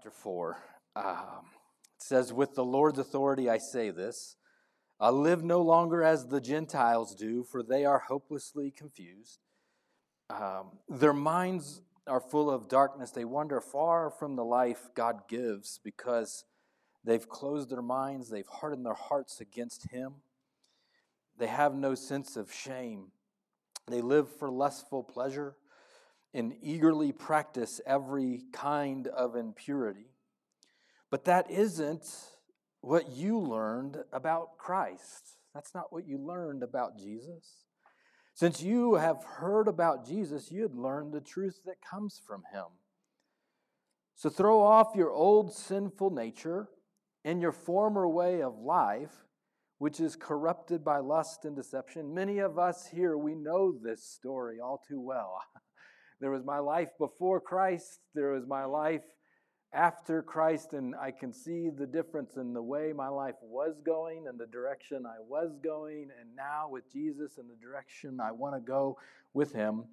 chapter 4. Um, it says, With the Lord's authority I say this I live no longer as the Gentiles do, for they are hopelessly confused. Um, their minds are full of darkness. They wander far from the life God gives because they've closed their minds, they've hardened their hearts against Him. They have no sense of shame. They live for lustful pleasure and eagerly practice every kind of impurity. But that isn't what you learned about Christ. That's not what you learned about Jesus. Since you have heard about Jesus, you had learned the truth that comes from him. So throw off your old sinful nature and your former way of life, which is corrupted by lust and deception. Many of us here, we know this story all too well. There was my life before Christ, there was my life after Christ, and I can see the difference in the way my life was going and the direction I was going, and now with Jesus and the direction I want to go with Him.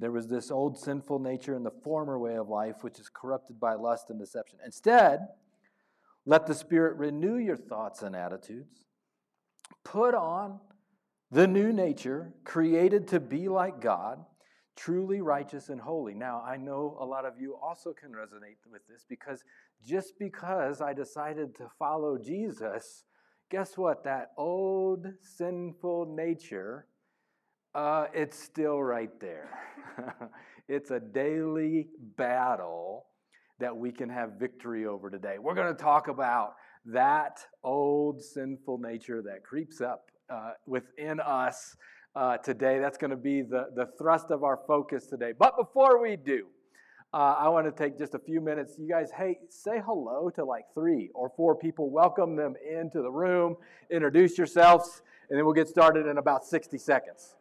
There was this old sinful nature in the former way of life, which is corrupted by lust and deception. Instead, let the Spirit renew your thoughts and attitudes. Put on the new nature, created to be like God truly righteous and holy. Now, I know a lot of you also can resonate with this because just because I decided to follow Jesus, guess what? That old sinful nature, uh, it's still right there. it's a daily battle that we can have victory over today. We're going to talk about that old sinful nature that creeps up uh, within us uh, today. That's going to be the, the thrust of our focus today. But before we do, uh, I want to take just a few minutes. You guys, hey, say hello to like three or four people. Welcome them into the room. Introduce yourselves, and then we'll get started in about 60 seconds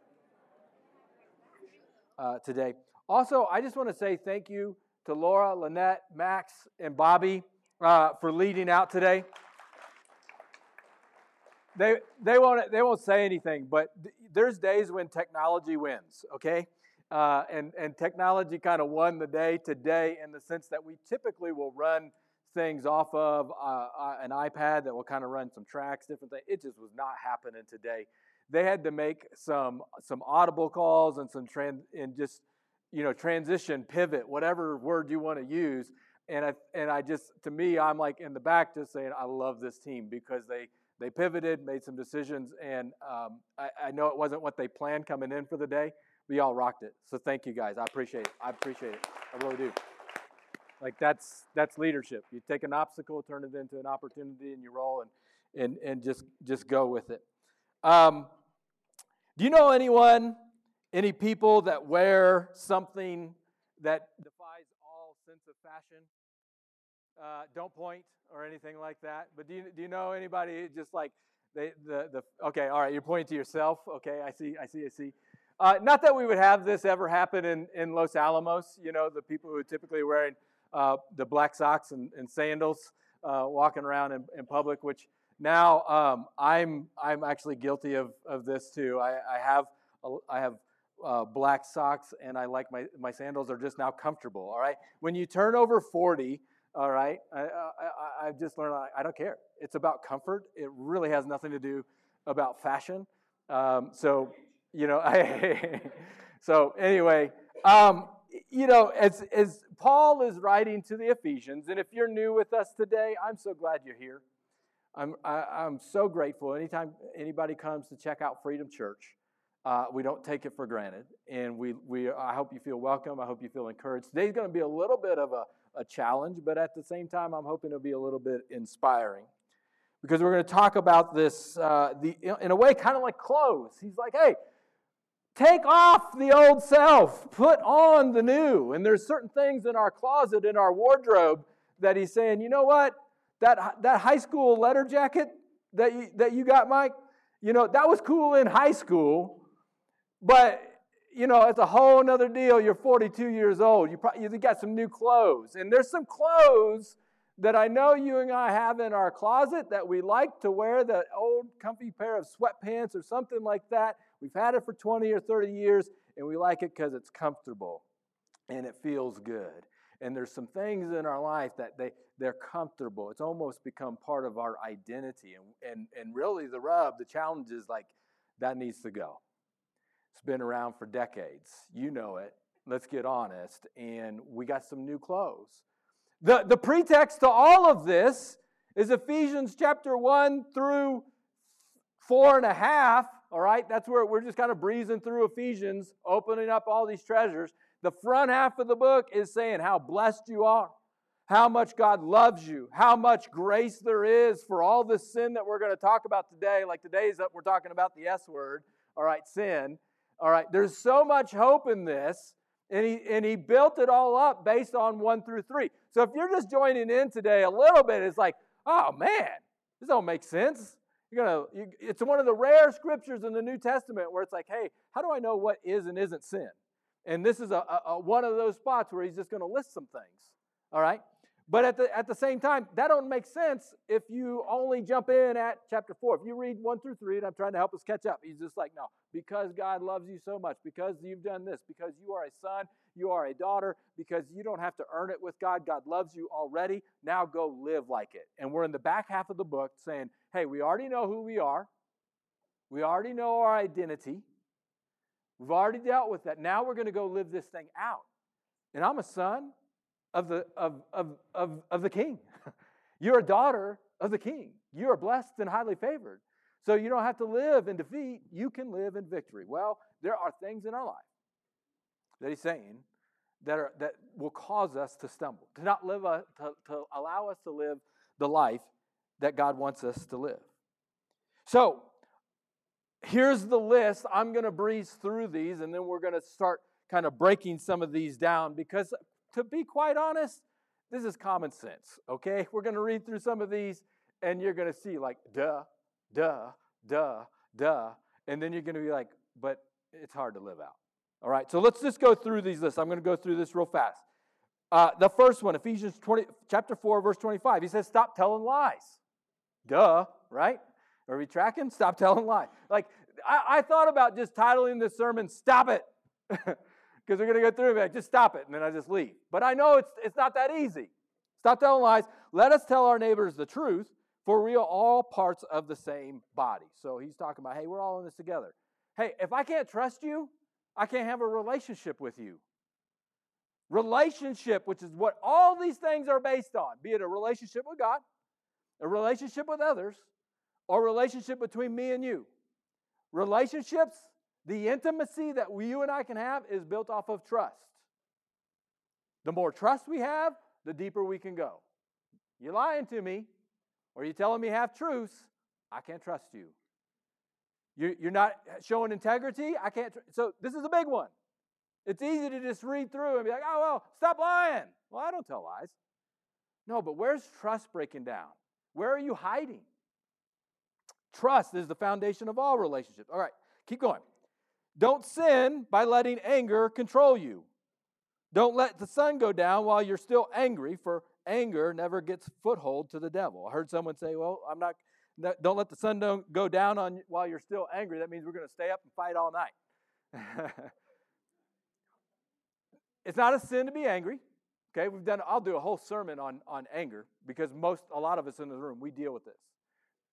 uh, today. Also, I just want to say thank you to Laura, Lynette, Max, and Bobby uh, for leading out today they they won't they won't say anything, but th- there's days when technology wins, okay? Uh, and and technology kind of won the day today in the sense that we typically will run things off of uh, uh, an iPad that will kind of run some tracks, different things. It just was not happening today. They had to make some some audible calls and some trans and just you know transition, pivot, whatever word you want to use. And I and I just to me, I'm like in the back just saying I love this team because they they pivoted, made some decisions, and um, I, I, know it wasn't what they planned coming in for the day. We all rocked it. So thank you guys. I appreciate it. I appreciate it. I really do. Like that's that's leadership. You take an obstacle, turn it into an opportunity, and you roll and and and just just go with it. Um, do you know anyone, any people that wear something that defies all sense of fashion? Uh, don't point or anything like that. But do you, do you know anybody just like they, the, the, okay, all right, you're pointing to yourself. Okay, I see, I see, I see. Uh, not that we would have this ever happen in, in Los Alamos, you know, the people who are typically wearing uh, the black socks and, and sandals uh, walking around in, in, public, which now um, I'm, I'm actually guilty of, of this too. I, I have, I have uh, black socks and I like my, my sandals are just now comfortable, all right? When you turn over 40, all right? I, I, have just learned I, I, don't care. It's about comfort. It really has nothing to do about fashion. Um, so, you know, I, so anyway, um, you know, as, as Paul is writing to the Ephesians, and if you're new with us today, I'm so glad you're here. I'm, I, am i am so grateful. Anytime anybody comes to check out Freedom Church, uh, we don't take it for granted. And we, we, I hope you feel welcome. I hope you feel encouraged. Today's going to be a little bit of a a challenge, but at the same time, I'm hoping it'll be a little bit inspiring. Because we're going to talk about this uh, the, in a way kind of like clothes. He's like, hey, take off the old self, put on the new. And there's certain things in our closet, in our wardrobe, that he's saying, you know what? That, that high school letter jacket that you, that you got, Mike, you know, that was cool in high school, but you know, it's a whole other deal. You're 42 years old. You probably you got some new clothes. And there's some clothes that I know you and I have in our closet that we like to wear, that old comfy pair of sweatpants or something like that. We've had it for 20 or 30 years, and we like it because it's comfortable and it feels good. And there's some things in our life that they, they're comfortable. It's almost become part of our identity. And, and, and really, the rub, the challenge is like, that needs to go. It's been around for decades. You know it. Let's get honest. And we got some new clothes. The, the pretext to all of this is Ephesians chapter 1 through four and a half. All right, that's where we're just kind of breezing through Ephesians, opening up all these treasures. The front half of the book is saying how blessed you are, how much God loves you, how much grace there is for all the sin that we're going to talk about today. Like today's that we're talking about the S word, all right, sin. All right, there's so much hope in this. And he, and he built it all up based on one through three. So if you're just joining in today a little bit, it's like, oh man, this don't make sense. You're gonna, you, it's one of the rare scriptures in the New Testament where it's like, hey, how do I know what is and isn't sin? And this is a, a, a one of those spots where he's just going to list some things. All right. But at the, at the same time, that don't make sense if you only jump in at chapter 4. If you read 1 through 3, and I'm trying to help us catch up, he's just like, no, because God loves you so much, because you've done this, because you are a son, you are a daughter, because you don't have to earn it with God. God loves you already. Now go live like it. And we're in the back half of the book saying, hey, we already know who we are, we already know our identity, we've already dealt with that. Now we're going to go live this thing out. And I'm a son, of the, of, of, of, of the king. You're a daughter of the king. You are blessed and highly favored. So you don't have to live in defeat, you can live in victory. Well, there are things in our life that he's saying that, are, that will cause us to stumble, to not live, a, to, to allow us to live the life that God wants us to live. So here's the list. I'm going to breeze through these and then we're going to start kind of breaking some of these down because to be quite honest, this is common sense, okay? We're going to read through some of these and you're going to see, like, duh, duh, duh, duh. And then you're going to be like, but it's hard to live out. All right, so let's just go through these lists. I'm going to go through this real fast. Uh, the first one, Ephesians 20, chapter 4, verse 25, he says, Stop telling lies. Duh, right? Are we tracking? Stop telling lies. Like, I, I thought about just titling this sermon, Stop It. because we're going to go through it. Like, just stop it, and then I just leave. But I know it's, it's not that easy. Stop telling lies. Let us tell our neighbors the truth, for we are all parts of the same body. So he's talking about, hey, we're all in this together. Hey, if I can't trust you, I can't have a relationship with you. Relationship, which is what all these things are based on, be it a relationship with God, a relationship with others, or a relationship between me and you. Relationships the intimacy that we, you and I can have is built off of trust. The more trust we have, the deeper we can go. You're lying to me, or you're telling me half truths, I can't trust you. You're not showing integrity, I can't. Tr- so, this is a big one. It's easy to just read through and be like, oh, well, stop lying. Well, I don't tell lies. No, but where's trust breaking down? Where are you hiding? Trust is the foundation of all relationships. All right, keep going. Don't sin by letting anger control you. Don't let the sun go down while you're still angry, for anger never gets foothold to the devil. I heard someone say, "Well, I'm not. Don't let the sun don't go down on while you're still angry. That means we're going to stay up and fight all night." it's not a sin to be angry. Okay, we've done. I'll do a whole sermon on on anger because most, a lot of us in the room, we deal with this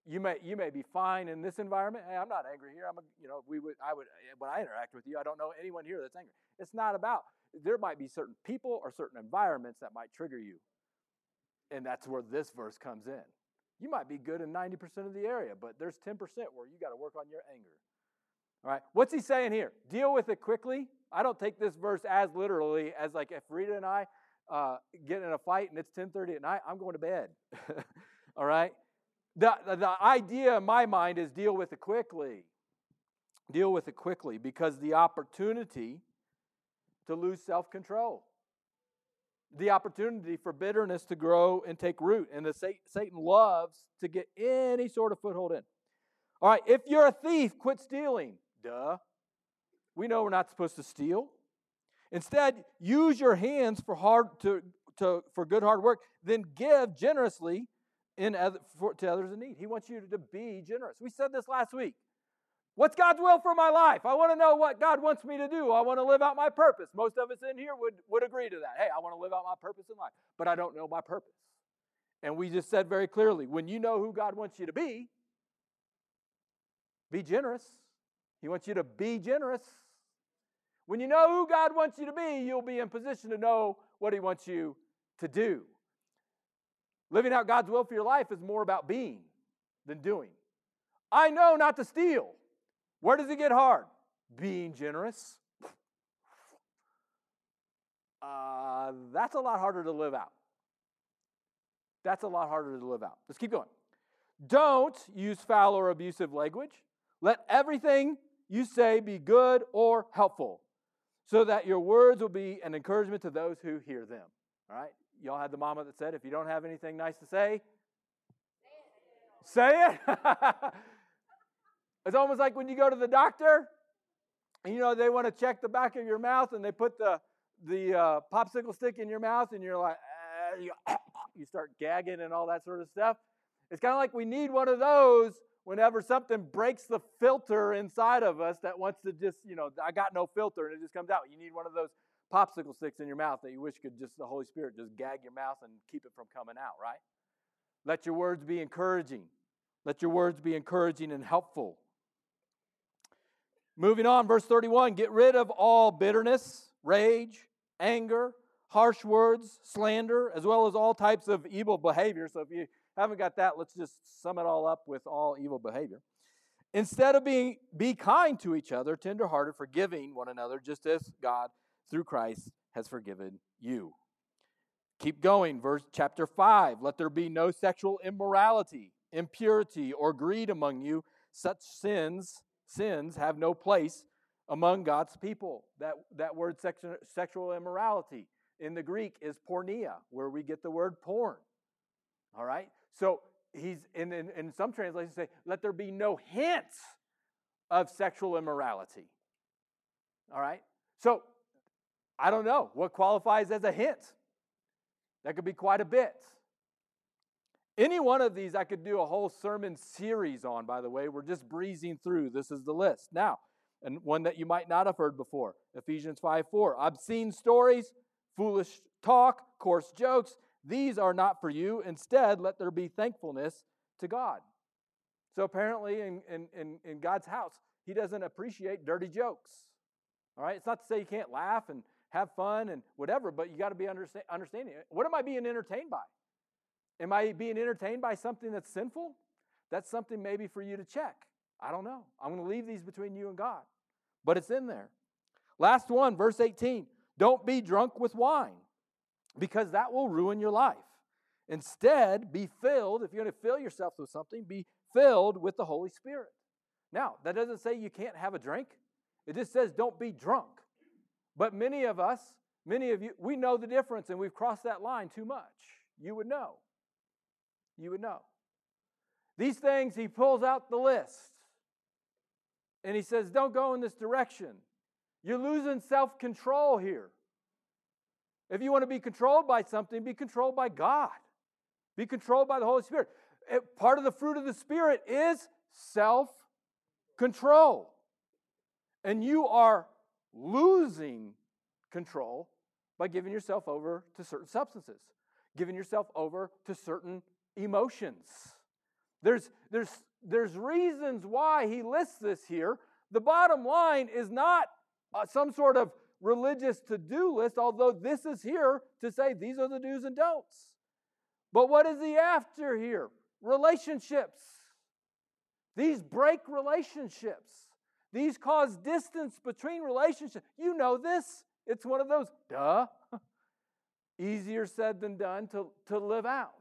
you may you may be fine in this environment. Hey, I'm not angry here. I'm a, you know we would I would when I interact with you, I don't know anyone here that's angry. It's not about there might be certain people or certain environments that might trigger you, and that's where this verse comes in. You might be good in 90% of the area, but there's 10% where you got to work on your anger. All right, what's he saying here? Deal with it quickly. I don't take this verse as literally as like if Rita and I uh, get in a fight and it's 10:30 at night, I'm going to bed. All right, the, the idea in my mind is deal with it quickly. Deal with it quickly because the opportunity to lose self control, the opportunity for bitterness to grow and take root, and the Satan loves to get any sort of foothold in. All right, if you're a thief, quit stealing. Duh. We know we're not supposed to steal. Instead, use your hands for hard to, to for good hard work. Then give generously in other, for, to others in need. He wants you to be generous. We said this last week. What's God's will for my life? I want to know what God wants me to do. I want to live out my purpose. Most of us in here would, would agree to that. Hey, I want to live out my purpose in life, but I don't know my purpose. And we just said very clearly when you know who God wants you to be, be generous. He wants you to be generous. When you know who God wants you to be, you'll be in position to know what He wants you to do. Living out God's will for your life is more about being than doing. I know not to steal. Where does it get hard? Being generous. Uh, that's a lot harder to live out. That's a lot harder to live out. Let's keep going. Don't use foul or abusive language. Let everything you say be good or helpful, so that your words will be an encouragement to those who hear them. All right? Y'all had the mama that said, if you don't have anything nice to say, say it. It's almost like when you go to the doctor, and you know, they want to check the back of your mouth and they put the, the uh, popsicle stick in your mouth, and you're like, uh, you, you start gagging and all that sort of stuff. It's kind of like we need one of those whenever something breaks the filter inside of us that wants to just, you know, I got no filter and it just comes out. You need one of those popsicle sticks in your mouth that you wish could just, the Holy Spirit, just gag your mouth and keep it from coming out, right? Let your words be encouraging. Let your words be encouraging and helpful. Moving on, verse 31 get rid of all bitterness, rage, anger, harsh words, slander, as well as all types of evil behavior. So if you haven't got that, let's just sum it all up with all evil behavior. Instead of being be kind to each other, tenderhearted, forgiving one another, just as God through Christ has forgiven you. Keep going, verse chapter 5. Let there be no sexual immorality, impurity, or greed among you. Such sins, sins have no place among God's people. That, that word sexual, sexual immorality in the Greek is porneia, where we get the word porn. All right? So he's in, in, in some translations say, let there be no hints of sexual immorality. All right? So I don't know what qualifies as a hint. That could be quite a bit. Any one of these I could do a whole sermon series on, by the way. We're just breezing through. This is the list. Now, and one that you might not have heard before Ephesians 5 4. Obscene stories, foolish talk, coarse jokes, these are not for you. Instead, let there be thankfulness to God. So apparently, in, in, in, God's house, He doesn't appreciate dirty jokes. All right? It's not to say you can't laugh and have fun and whatever, but you got to be understand, understanding. What am I being entertained by? Am I being entertained by something that's sinful? That's something maybe for you to check. I don't know. I'm going to leave these between you and God, but it's in there. Last one, verse 18. Don't be drunk with wine because that will ruin your life. Instead, be filled, if you're going to fill yourself with something, be filled with the Holy Spirit. Now, that doesn't say you can't have a drink, it just says don't be drunk. But many of us, many of you, we know the difference and we've crossed that line too much. You would know. You would know. These things, he pulls out the list and he says, Don't go in this direction. You're losing self control here. If you want to be controlled by something, be controlled by God. Be controlled by the Holy Spirit. Eh, part of the fruit of the Spirit is self control. And you are losing control by giving yourself over to certain substances, giving yourself over to certain emotions. There's, there's, there's reasons why he lists this here. The bottom line is not uh, some sort of religious to do list, although this is here to say these are the do's and don'ts. But what is he after here? Relationships. These break relationships. These cause distance between relationships. You know this. It's one of those, duh, easier said than done to, to live out.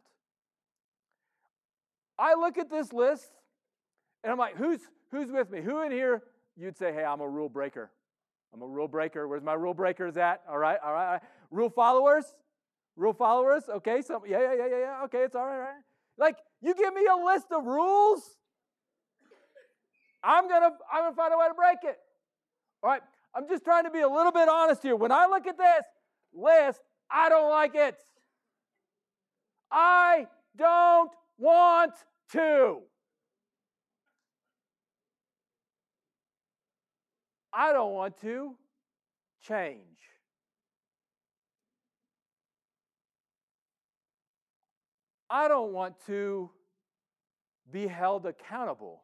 I look at this list and I'm like, who's, who's with me? Who in here you'd say, hey, I'm a rule breaker? I'm a rule breaker. Where's my rule breakers at? All right, all right. All right. Rule followers? Rule followers? Okay, so yeah, yeah, yeah, yeah, yeah. Okay, it's all right, all right. Like, you give me a list of rules, I'm gonna I'm gonna find a way to break it. All right. I'm just trying to be a little bit honest here. When I look at this list, I don't like it. I don't want to. I don't want to change. I don't want to be held accountable.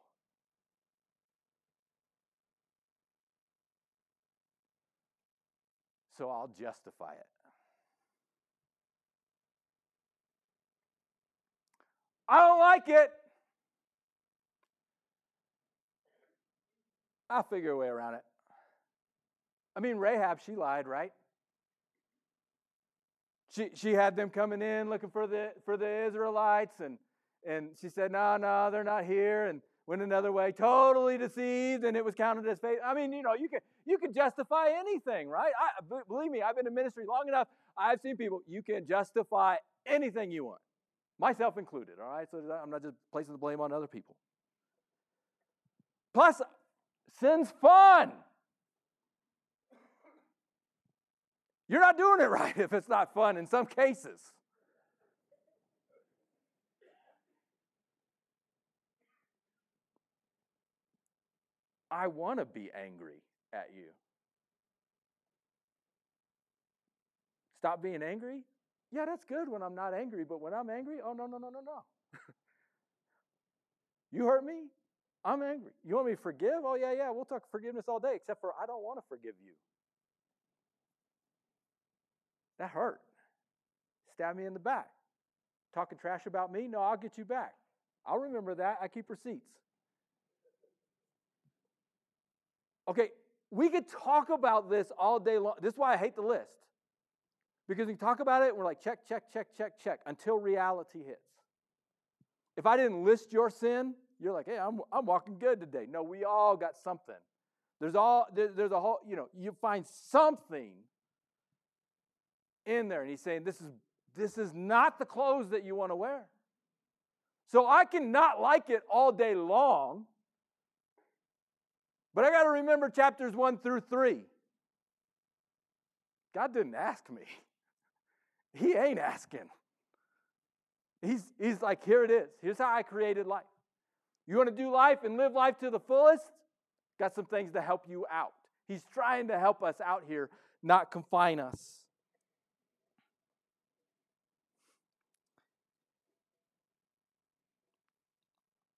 So I'll justify it. I don't like it. I'll figure a way around it. I mean, Rahab, she lied, right? She, she had them coming in looking for the, for the Israelites, and, and she said, No, no, they're not here, and went another way, totally deceived, and it was counted as faith. I mean, you know, you can, you can justify anything, right? I, believe me, I've been in ministry long enough. I've seen people, you can justify anything you want, myself included, all right? So I'm not just placing the blame on other people. Plus, sin's fun. You're not doing it right if it's not fun in some cases. I want to be angry at you. Stop being angry? Yeah, that's good when I'm not angry, but when I'm angry, oh, no, no, no, no, no. you hurt me? I'm angry. You want me to forgive? Oh, yeah, yeah, we'll talk forgiveness all day, except for I don't want to forgive you. That hurt. Stab me in the back. Talking trash about me? No, I'll get you back. I'll remember that. I keep receipts. Okay, we could talk about this all day long. This is why I hate the list. Because we talk about it we're like, check, check, check, check, check, until reality hits. If I didn't list your sin, you're like, hey, I'm, I'm walking good today. No, we all got something. There's all there, there's a whole, you know, you find something in there. And he's saying, This is this is not the clothes that you want to wear. So I can not like it all day long, but I got to remember chapters one through three. God didn't ask me. He ain't asking. He's, he's like, here it is. Here's how I created life. You want to do life and live life to the fullest? Got some things to help you out. He's trying to help us out here, not confine us.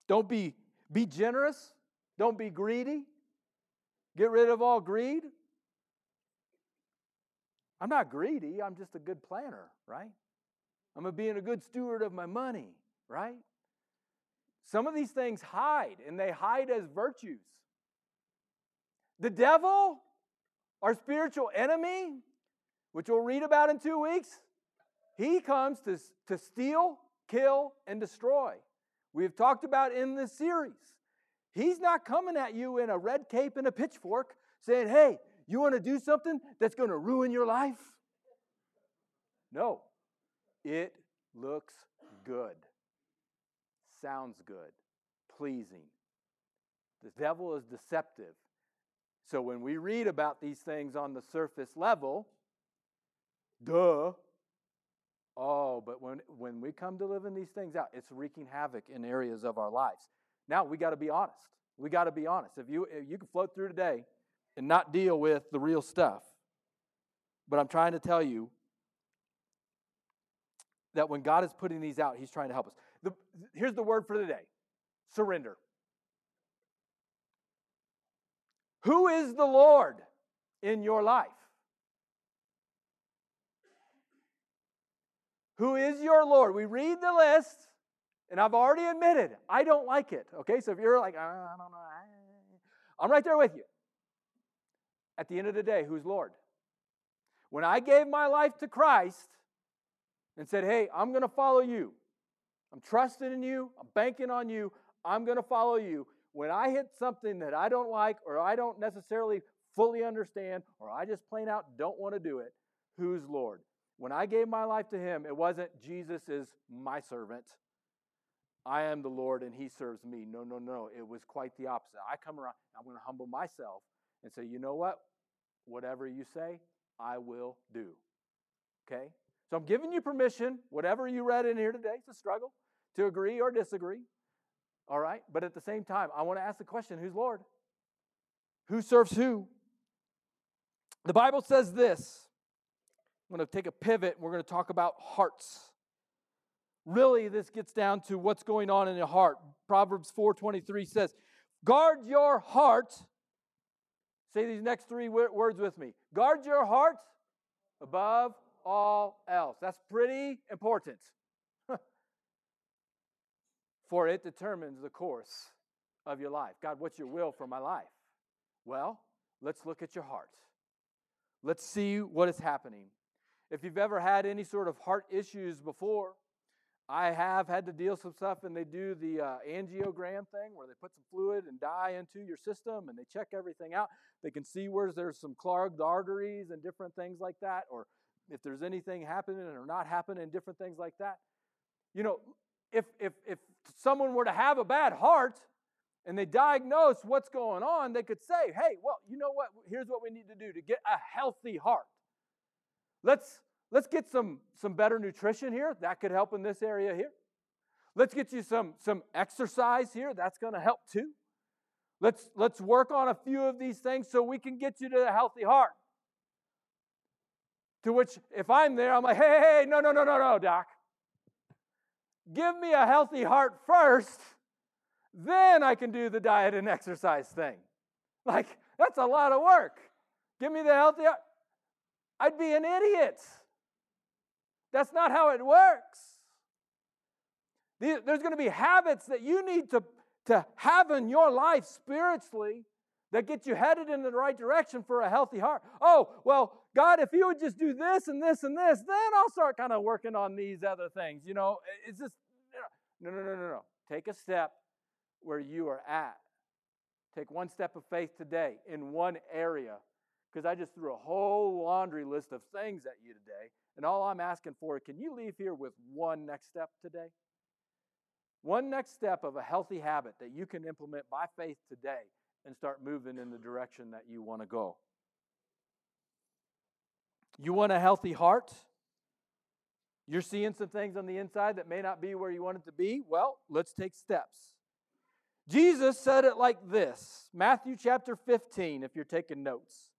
Don't be, be generous. Don't be greedy. Get rid of all greed. I'm not greedy, I'm just a good planner, right? I'm a being a good steward of my money, right? Some of these things hide, and they hide as virtues. The devil, our spiritual enemy, which we'll read about in two weeks, he comes to, to steal, kill, and destroy. We've talked about in this series. He's not coming at you in a red cape and a pitchfork saying, hey, you want to do something that's going to ruin your life? No. It looks good, sounds good, pleasing. The devil is deceptive. So when we read about these things on the surface level, duh, Oh, but when, when we come to living these things out, it's wreaking havoc in areas of our lives. Now, we got to be honest. We got to be honest. If you, if you can float through today and not deal with the real stuff, but I'm trying to tell you that when God is putting these out, He's trying to help us. The, here's the word for the day surrender. Who is the Lord in your life? Who is your Lord? We read the list, and I've already admitted I don't like it. Okay, so if you're like, uh, I don't know, I'm right there with you. At the end of the day, who's Lord? When I gave my life to Christ and said, Hey, I'm going to follow you, I'm trusting in you, I'm banking on you, I'm going to follow you. When I hit something that I don't like or I don't necessarily fully understand or I just plain out don't want to do it, who's Lord? When I gave my life to Him, it wasn't Jesus is my servant. I am the Lord and He serves me. No, no, no. It was quite the opposite. I come around, I'm going to humble myself and say, you know what? Whatever you say, I will do. Okay? So I'm giving you permission, whatever you read in here today, it's a struggle, to agree or disagree. All right? But at the same time, I want to ask the question who's Lord? Who serves who? The Bible says this. I'm going to take a pivot. We're going to talk about hearts. Really, this gets down to what's going on in your heart. Proverbs 4:23 says, "Guard your heart." Say these next three words with me. Guard your heart above all else. That's pretty important. For it determines the course of your life. God, what's your will for my life? Well, let's look at your heart. Let's see what is happening. If you've ever had any sort of heart issues before, I have had to deal some stuff, and they do the uh, angiogram thing where they put some fluid and dye into your system and they check everything out. They can see where there's some clogged arteries and different things like that, or if there's anything happening or not happening, different things like that. You know, if, if, if someone were to have a bad heart and they diagnose what's going on, they could say, hey, well, you know what? Here's what we need to do to get a healthy heart. Let's, let's get some, some better nutrition here. That could help in this area here. Let's get you some, some exercise here. That's going to help too. Let's, let's work on a few of these things so we can get you to a healthy heart. To which, if I'm there, I'm like, hey, hey, no, no, no, no, no, doc. Give me a healthy heart first, then I can do the diet and exercise thing. Like, that's a lot of work. Give me the healthy heart. I'd be an idiot. That's not how it works. There's going to be habits that you need to, to have in your life spiritually that get you headed in the right direction for a healthy heart. Oh, well, God, if you would just do this and this and this, then I'll start kind of working on these other things. You know, it's just, no, no, no, no, no. Take a step where you are at. Take one step of faith today in one area. Because I just threw a whole laundry list of things at you today. And all I'm asking for, can you leave here with one next step today? One next step of a healthy habit that you can implement by faith today and start moving in the direction that you want to go. You want a healthy heart? You're seeing some things on the inside that may not be where you want it to be? Well, let's take steps. Jesus said it like this Matthew chapter 15, if you're taking notes.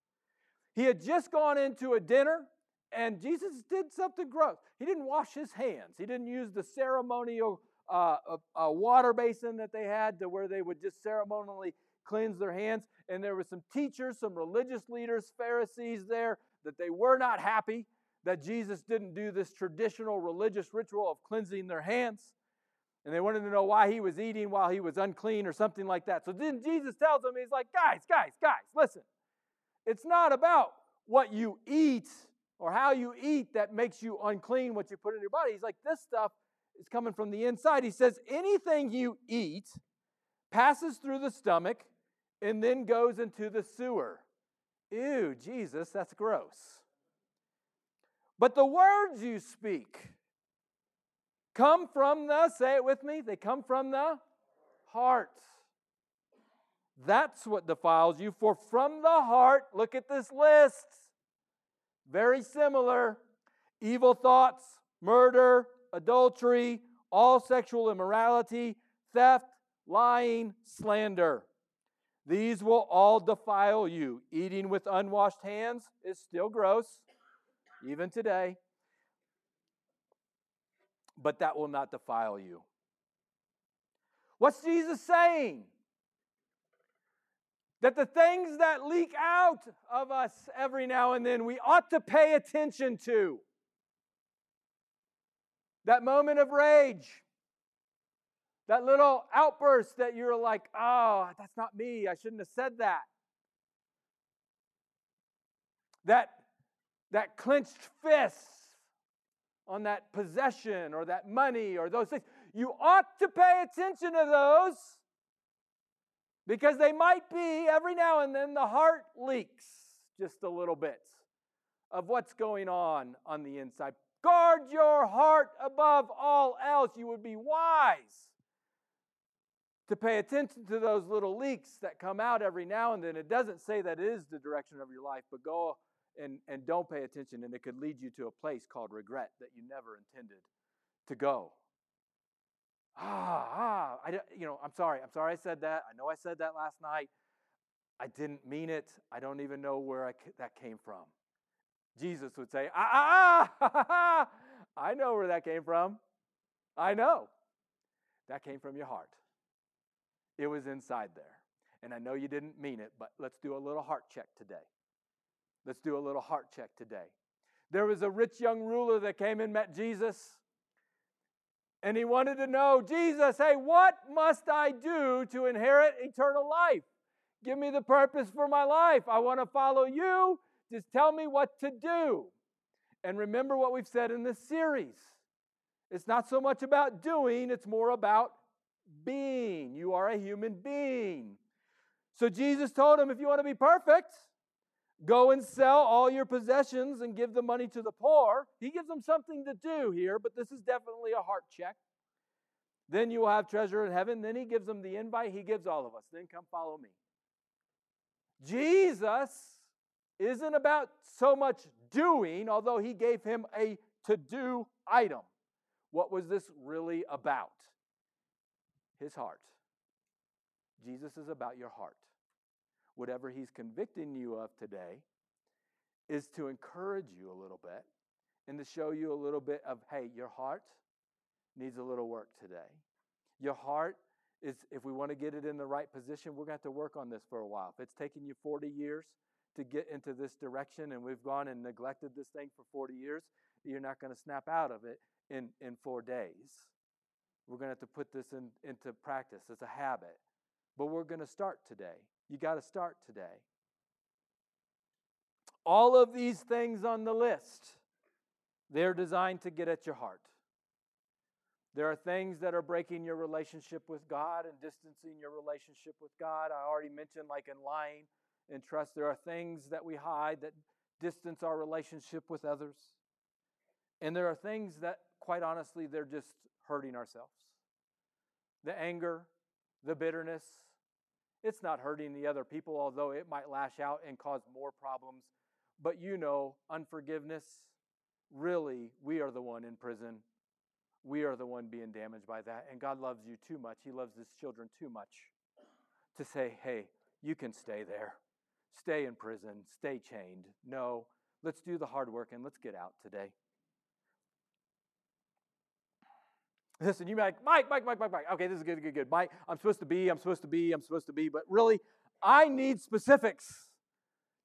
He had just gone into a dinner and Jesus did something gross. He didn't wash his hands, he didn't use the ceremonial uh, a, a water basin that they had to where they would just ceremonially cleanse their hands. And there were some teachers, some religious leaders, Pharisees there, that they were not happy that Jesus didn't do this traditional religious ritual of cleansing their hands. And they wanted to know why he was eating while he was unclean or something like that. So then Jesus tells them, He's like, guys, guys, guys, listen. It's not about what you eat or how you eat that makes you unclean, what you put in your body. He's like, this stuff is coming from the inside. He says, anything you eat passes through the stomach and then goes into the sewer. Ew, Jesus, that's gross. But the words you speak come from the, say it with me, they come from the heart. That's what defiles you. For from the heart, look at this list. Very similar evil thoughts, murder, adultery, all sexual immorality, theft, lying, slander. These will all defile you. Eating with unwashed hands is still gross, even today. But that will not defile you. What's Jesus saying? That the things that leak out of us every now and then we ought to pay attention to. That moment of rage, that little outburst that you're like, oh, that's not me. I shouldn't have said that. That, that clenched fist on that possession or that money or those things. You ought to pay attention to those because they might be, every now and then, the heart leaks just a little bit of what's going on on the inside. Guard your heart above all else. You would be wise to pay attention to those little leaks that come out every now and then. It doesn't say that it is the direction of your life, but go and, and don't pay attention, and it could lead you to a place called regret that you never intended to go. Ah, ah, I, you know, I'm sorry. I'm sorry I said that. I know I said that last night. I didn't mean it. I don't even know where I, that came from. Jesus would say, ah, ah, ah, I know where that came from. I know. That came from your heart. It was inside there. And I know you didn't mean it, but let's do a little heart check today. Let's do a little heart check today. There was a rich young ruler that came and met Jesus. And he wanted to know, Jesus, hey, what must I do to inherit eternal life? Give me the purpose for my life. I want to follow you. Just tell me what to do. And remember what we've said in this series it's not so much about doing, it's more about being. You are a human being. So Jesus told him, if you want to be perfect, go and sell all your possessions and give the money to the poor. He gives them something to do here, but this is definitely a heart check. Then you will have treasure in heaven. Then he gives them the invite. He gives all of us. Then come follow me. Jesus isn't about so much doing, although he gave him a to do item. What was this really about? His heart. Jesus is about your heart. Whatever he's convicting you of today is to encourage you a little bit and to show you a little bit of, hey, your heart needs a little work today. Your heart is, if we want to get it in the right position, we're going to have to work on this for a while. If it's taken you 40 years to get into this direction and we've gone and neglected this thing for 40 years, you're not going to snap out of it in, in four days. We're going to have to put this in, into practice as a habit. But we're going to start today. You got to start today. All of these things on the list, they're designed to get at your heart. There are things that are breaking your relationship with God and distancing your relationship with God. I already mentioned, like in lying and trust, there are things that we hide that distance our relationship with others. And there are things that, quite honestly, they're just hurting ourselves. The anger, the bitterness, it's not hurting the other people, although it might lash out and cause more problems. But you know, unforgiveness, really, we are the one in prison we are the one being damaged by that. And God loves you too much. He loves his children too much to say, hey, you can stay there. Stay in prison. Stay chained. No, let's do the hard work and let's get out today. Listen, you might, Mike, Mike, Mike, Mike, Mike. Okay, this is good, good, good. Mike, I'm supposed to be, I'm supposed to be, I'm supposed to be, but really, I need specifics.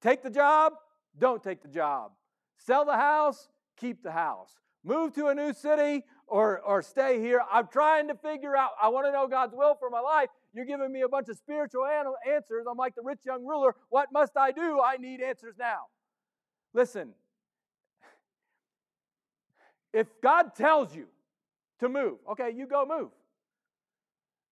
Take the job, don't take the job. Sell the house, keep the house. Move to a new city, or, or stay here. I'm trying to figure out, I want to know God's will for my life. You're giving me a bunch of spiritual answers. I'm like the rich young ruler. What must I do? I need answers now. Listen, if God tells you to move, okay, you go move.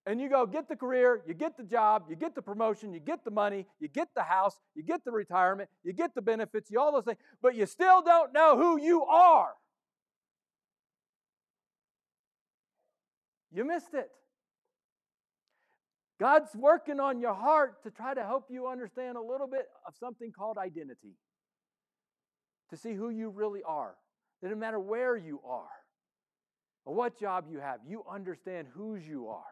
And you go get the career, you get the job, you get the promotion, you get the money, you get the house, you get the retirement, you get the benefits, you all those things, but you still don't know who you are. You missed it. God's working on your heart to try to help you understand a little bit of something called identity. To see who you really are. It doesn't matter where you are what job you have, you understand whose you are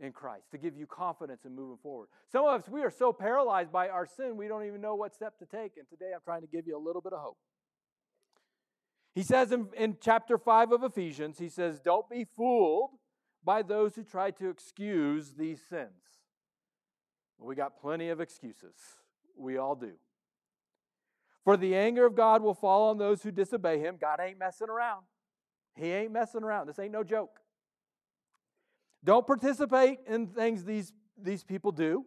in Christ to give you confidence in moving forward. Some of us, we are so paralyzed by our sin, we don't even know what step to take. And today I'm trying to give you a little bit of hope. He says in, in chapter 5 of Ephesians, he says, Don't be fooled by those who try to excuse these sins. We got plenty of excuses. We all do. For the anger of God will fall on those who disobey him. God ain't messing around. He ain't messing around. This ain't no joke. Don't participate in things these, these people do.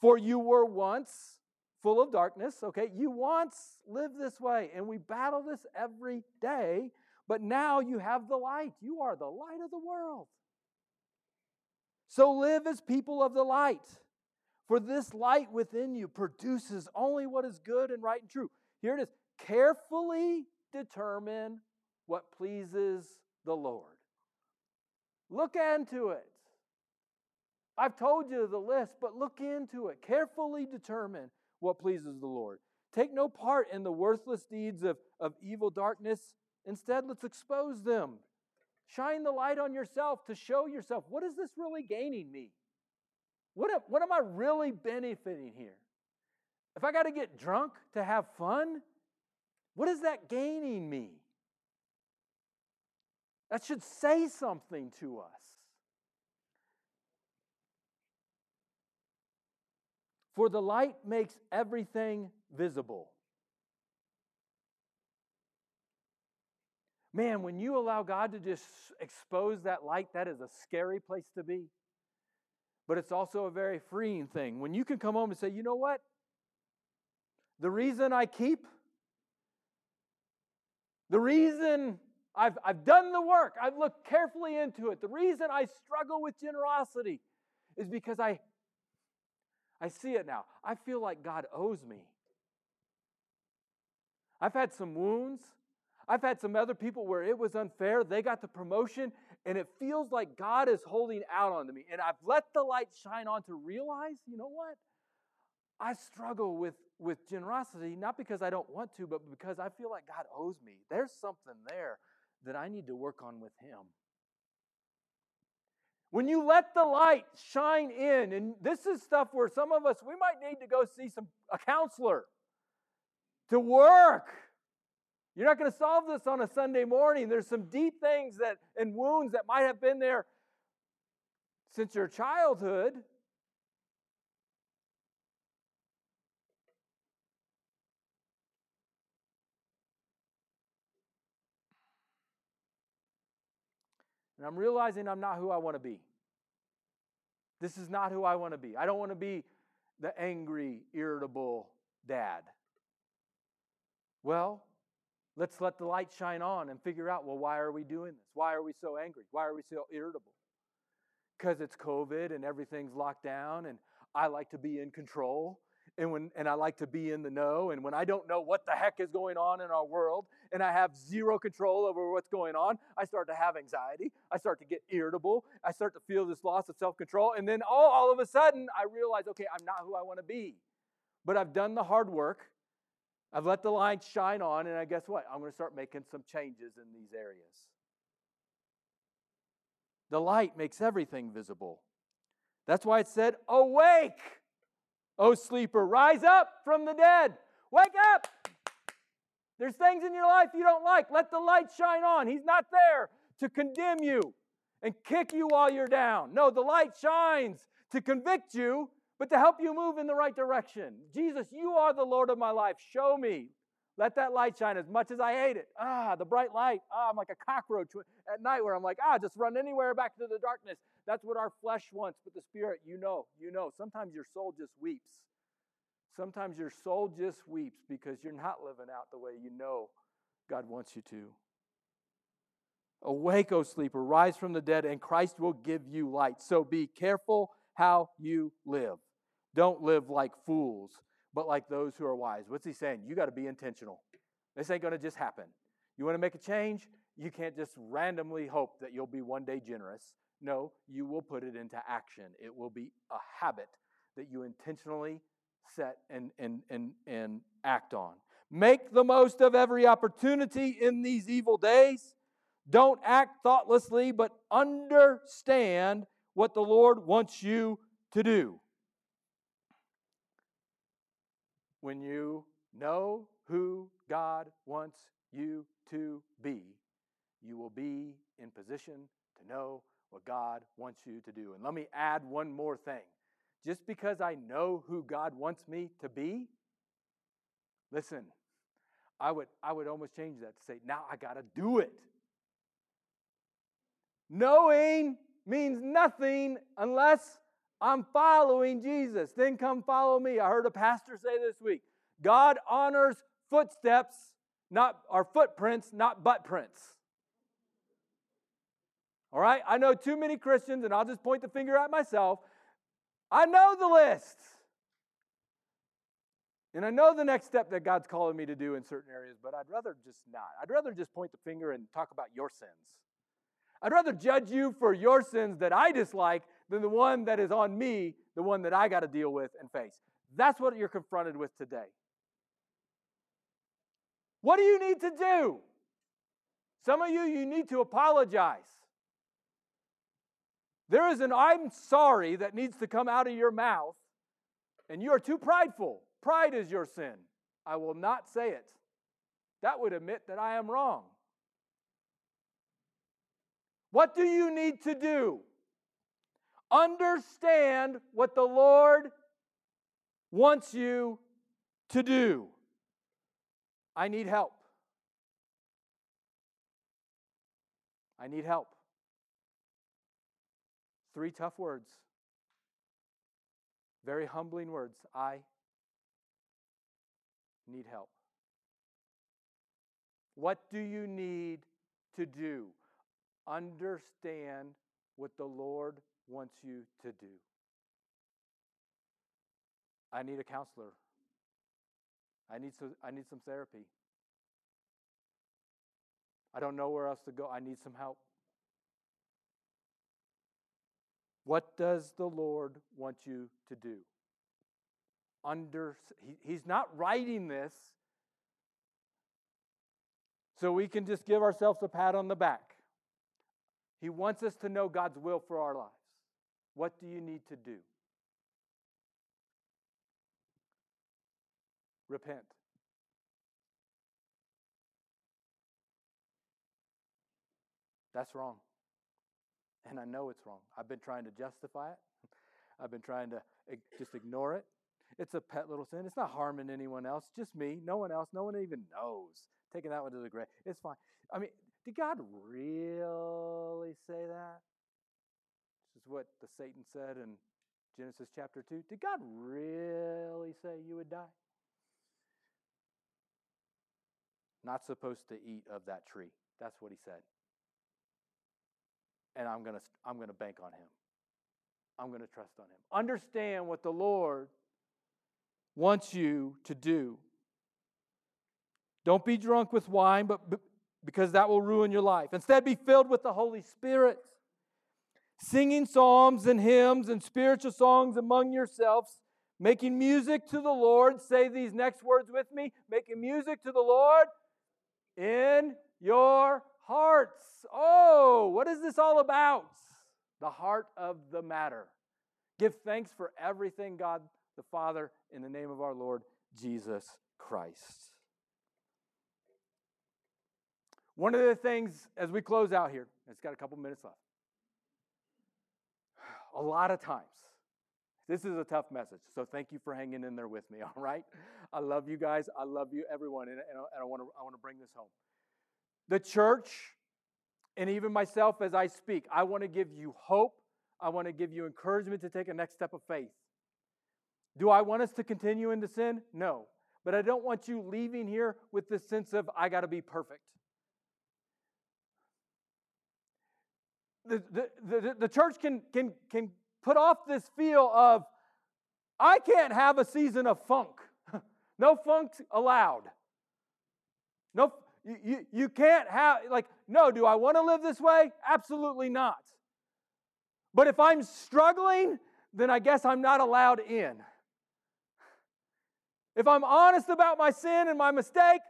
For you were once full of darkness. Okay, you once lived this way, and we battle this every day, but now you have the light. You are the light of the world. So live as people of the light. For this light within you produces only what is good and right and true. Here it is carefully determine what pleases the Lord. Look into it. I've told you the list, but look into it. Carefully determine what pleases the Lord. Take no part in the worthless deeds of, of evil darkness. Instead, let's expose them. Shine the light on yourself to show yourself what is this really gaining me? What what am I really benefiting here? if I got to get drunk to have fun, what is that gaining me? That should say something to us. For the light makes everything visible. Man, when you allow God to just expose that light, that is a scary place to be. But it's also a very freeing thing. When you can come home and say, you know what? The reason I keep, the reason I've, I've done the work, I've looked carefully into it, the reason I struggle with generosity is because I, I see it now. I feel like God owes me. I've had some wounds. I've had some other people where it was unfair. They got the promotion, and it feels like God is holding out on me. And I've let the light shine on to realize, you know what? I struggle with, with generosity, not because I don't want to, but because I feel like God owes me. There's something there that I need to work on with Him. When you let the light shine in, and this is stuff where some of us, we might need to go see some a counselor to work you're not going to solve this on a Sunday morning. There's some deep things that and wounds that might have been there since your childhood. And I'm realizing I'm not who I want to be. This is not who I want to be. I don't want to be the angry, irritable dad. Well, Let's let the light shine on and figure out well, why are we doing this? Why are we so angry? Why are we so irritable? Because it's COVID and everything's locked down, and I like to be in control. And, when, and I like to be in the know. And when I don't know what the heck is going on in our world and I have zero control over what's going on, I start to have anxiety. I start to get irritable. I start to feel this loss of self control. And then all, all of a sudden, I realize okay, I'm not who I want to be. But I've done the hard work I've let the light shine on, and I guess what? I'm going to start making some changes in these areas. The light makes everything visible. That's why it said, Awake, O sleeper, rise up from the dead. Wake up. There's things in your life you don't like. Let the light shine on. He's not there to condemn you and kick you while you're down. No, the light shines to convict you but to help you move in the right direction. Jesus, you are the Lord of my life. Show me. Let that light shine as much as I hate it. Ah, the bright light. Ah, I'm like a cockroach at night where I'm like, ah, just run anywhere back to the darkness. That's what our flesh wants, but the spirit, you know, you know. Sometimes your soul just weeps. Sometimes your soul just weeps because you're not living out the way you know God wants you to. Awake, O sleeper, rise from the dead, and Christ will give you light. So be careful how you live. Don't live like fools, but like those who are wise. What's he saying? You got to be intentional. This ain't going to just happen. You want to make a change? You can't just randomly hope that you'll be one day generous. No, you will put it into action. It will be a habit that you intentionally set and, and, and, and act on. Make the most of every opportunity in these evil days. Don't act thoughtlessly, but understand what the Lord wants you to do. when you know who God wants you to be, you will be in position to know what God wants you to do. And let me add one more thing. Just because I know who God wants me to be, listen, I would, I would almost change that to say, now I got to do it. Knowing means nothing unless I'm following Jesus. Then come follow me. I heard a pastor say this week God honors footsteps, not our footprints, not butt prints. All right? I know too many Christians, and I'll just point the finger at myself. I know the list. And I know the next step that God's calling me to do in certain areas, but I'd rather just not. I'd rather just point the finger and talk about your sins. I'd rather judge you for your sins that I dislike than the one that is on me, the one that I got to deal with and face. That's what you're confronted with today. What do you need to do? Some of you, you need to apologize. There is an I'm sorry that needs to come out of your mouth, and you are too prideful pride is your sin. I will not say it. That would admit that I am wrong. What do you need to do? Understand what the Lord wants you to do. I need help. I need help. Three tough words. Very humbling words. I need help. What do you need to do? Understand what the Lord wants you to do. I need a counselor. I need some, I need some therapy. I don't know where else to go. I need some help. What does the Lord want you to do? Under, he, he's not writing this so we can just give ourselves a pat on the back. He wants us to know God's will for our lives. What do you need to do? Repent. That's wrong. And I know it's wrong. I've been trying to justify it. I've been trying to eh, just ignore it. It's a pet little sin. It's not harming anyone else, just me. No one else. No one even knows. Taking that one to the grave. It's fine. I mean, did God really say that? This is what the Satan said in Genesis chapter 2. Did God really say you would die? Not supposed to eat of that tree. That's what he said. And I'm going to I'm going to bank on him. I'm going to trust on him. Understand what the Lord wants you to do. Don't be drunk with wine, but because that will ruin your life. Instead, be filled with the Holy Spirit, singing psalms and hymns and spiritual songs among yourselves, making music to the Lord. Say these next words with me making music to the Lord in your hearts. Oh, what is this all about? The heart of the matter. Give thanks for everything, God the Father, in the name of our Lord Jesus Christ. One of the things as we close out here, it's got a couple minutes left. A lot of times, this is a tough message, so thank you for hanging in there with me, all right? I love you guys. I love you, everyone, and, and I, I want to bring this home. The church, and even myself as I speak, I want to give you hope. I want to give you encouragement to take a next step of faith. Do I want us to continue into sin? No. But I don't want you leaving here with this sense of, I got to be perfect. The, the, the, the church can, can, can put off this feel of, I can't have a season of funk. no funk allowed. No, you, you, can't have, like, no, do I want to live this way? Absolutely not. But if I'm struggling, then I guess I'm not allowed in. If I'm honest about my sin and my mistake,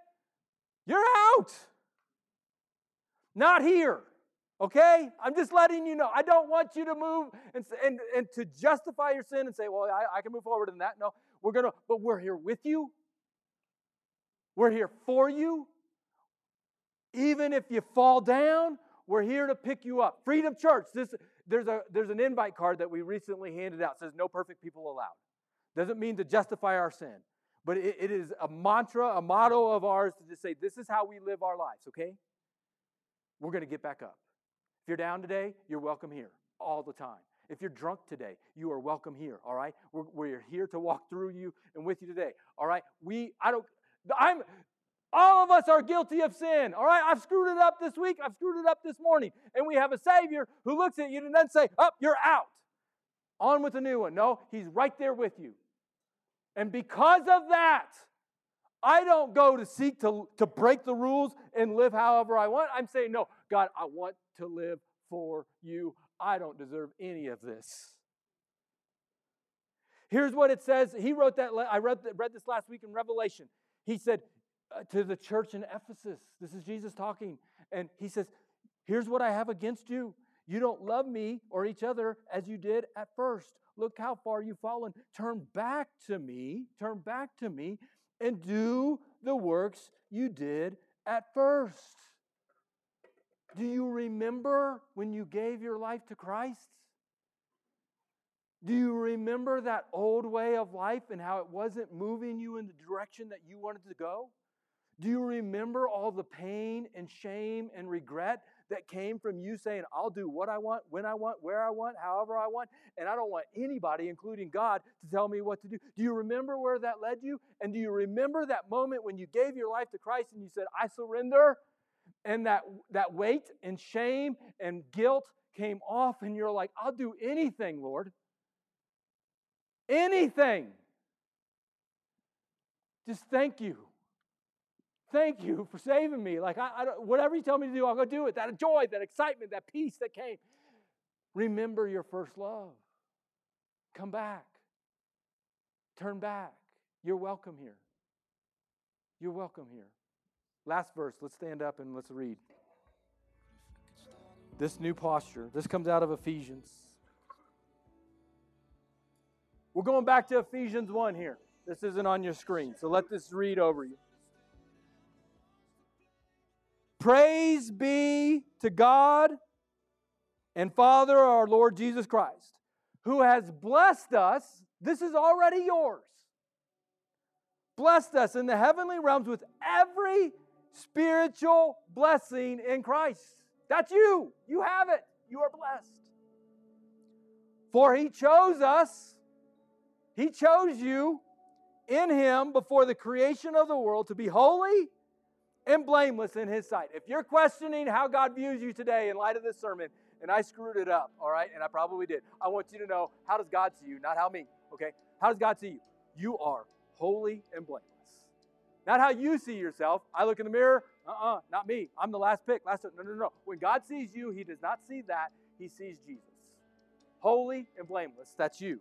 you're out. Not here. Okay? I'm just letting you know. I don't want you to move and, and, and to justify your sin and say, well, I, I can move forward in that. No, we're going to, but we're here with you. We're here for you. Even if you fall down, we're here to pick you up. Freedom Church, this, there's, a, there's an invite card that we recently handed out. It says, no perfect people allowed. Doesn't mean to justify our sin, but it, it is a mantra, a motto of ours to just say, this is how we live our lives, okay? We're going to get back up. If you're down today, you're welcome here all the time. If you're drunk today, you are welcome here, all right? We're, we're here to walk through you and with you today, all right? We, I don't, I'm, all of us are guilty of sin, all right? I've screwed it up this week, I've screwed it up this morning. And we have a Savior who looks at you and then say, Up, oh, you're out. On with a new one. No, He's right there with you. And because of that, I don't go to seek to, to break the rules and live however I want. I'm saying, no, God, I want to live for you. I don't deserve any of this. Here's what it says. He wrote that. I read, read this last week in Revelation. He said Uh, to the church in Ephesus, this is Jesus talking, and he says, Here's what I have against you. You don't love me or each other as you did at first. Look how far you've fallen. Turn back to me, turn back to me, and do the works you did at first. Do you remember when you gave your life to Christ? Do you remember that old way of life and how it wasn't moving you in the direction that you wanted to go? Do you remember all the pain and shame and regret that came from you saying, I'll do what I want, when I want, where I want, however I want, and I don't want anybody, including God, to tell me what to do? Do you remember where that led you? And do you remember that moment when you gave your life to Christ and you said, I surrender? And that, that weight and shame and guilt came off, and you're like, I'll do anything, Lord. Anything. Just thank you. Thank you for saving me. Like, I, I whatever you tell me to do, I'll go do it. That joy, that excitement, that peace that came. Remember your first love. Come back. Turn back. You're welcome here. You're welcome here. Last verse. Let's stand up and let's read. This new posture. This comes out of Ephesians. We're going back to Ephesians 1 here. This isn't on your screen, so let this read over you. Praise be to God and Father, our Lord Jesus Christ, who has blessed us. This is already yours. Blessed us in the heavenly realms with every spiritual blessing in Christ. That's you. You have it. You are blessed. For he chose us he chose you in Him before the creation of the world to be holy and blameless in His sight. If you're questioning how God views you today in light of this sermon, and I screwed it up, all right, and I probably did, I want you to know how does God see you, not how me, okay? How does God see you? You are holy and blameless. Not how you see yourself. I look in the mirror, uh uh-uh, uh not me. I'm the last pick. Last, no, no, no. When God sees you, He does not see that. He sees Jesus. Holy and blameless. That's you.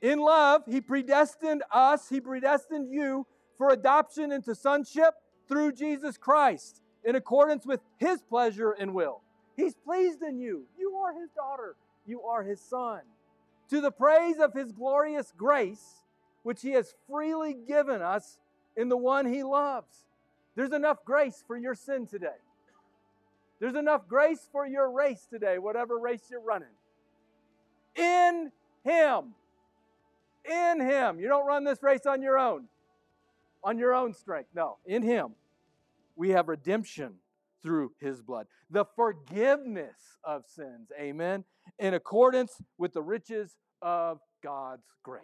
In love, He predestined us, He predestined you for adoption into sonship through Jesus Christ in accordance with His pleasure and will. He's pleased in you. You are His daughter, you are His son. To the praise of His glorious grace, which He has freely given us in the one He loves. There's enough grace for your sin today. There's enough grace for your race today, whatever race you're running. In Him in Him. You don't run this race on your own, on your own strength. No, in Him. We have redemption through His blood, the forgiveness of sins. Amen. In accordance with the riches of God's grace.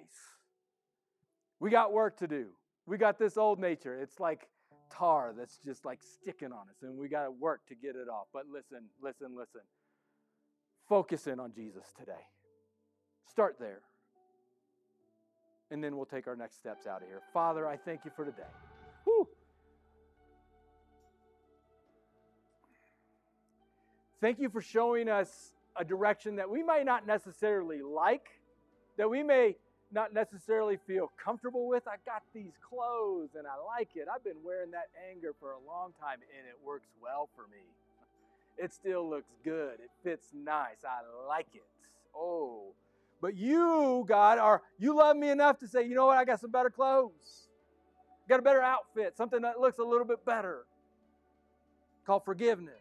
We got work to do. We got this old nature. It's like tar that's just like sticking on us, and we got to work to get it off. But listen, listen, listen. Focus in on Jesus today. Start there and then we'll take our next steps out of here. Father, I thank you for today. Whew. Thank you for showing us a direction that we might not necessarily like, that we may not necessarily feel comfortable with. I got these clothes and I like it. I've been wearing that anger for a long time and it works well for me. It still looks good. It fits nice. I like it. Oh, but you, God, are you love me enough to say, you know what, I got some better clothes. Got a better outfit, something that looks a little bit better. Called forgiveness.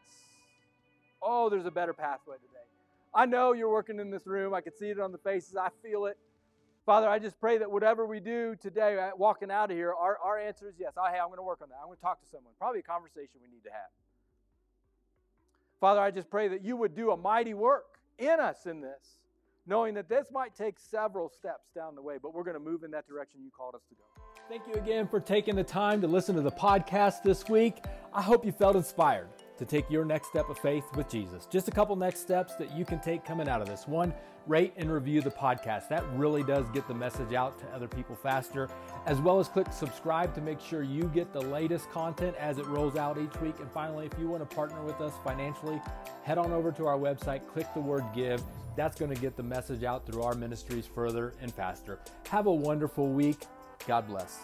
Oh, there's a better pathway today. I know you're working in this room. I can see it on the faces. I feel it. Father, I just pray that whatever we do today, uh, walking out of here, our, our answer is yes. Oh, hey, I'm going to work on that. I'm going to talk to someone. Probably a conversation we need to have. Father, I just pray that you would do a mighty work in us in this knowing that this might take several steps down the way, but we're going to move in that direction you called us to go. Thank you again for taking the time to listen to the podcast this week. I hope you felt inspired to take your next step of faith with Jesus. Just a couple next steps that you can take coming out of this. One, rate and review the podcast. That really does get the message out to other people faster, as well as click subscribe to make sure you get the latest content as it rolls out each week. And finally, if you want to partner with us financially, head on over to our website, click the word give. That's going to get the message out through our ministries further and faster. Have a wonderful week. God bless.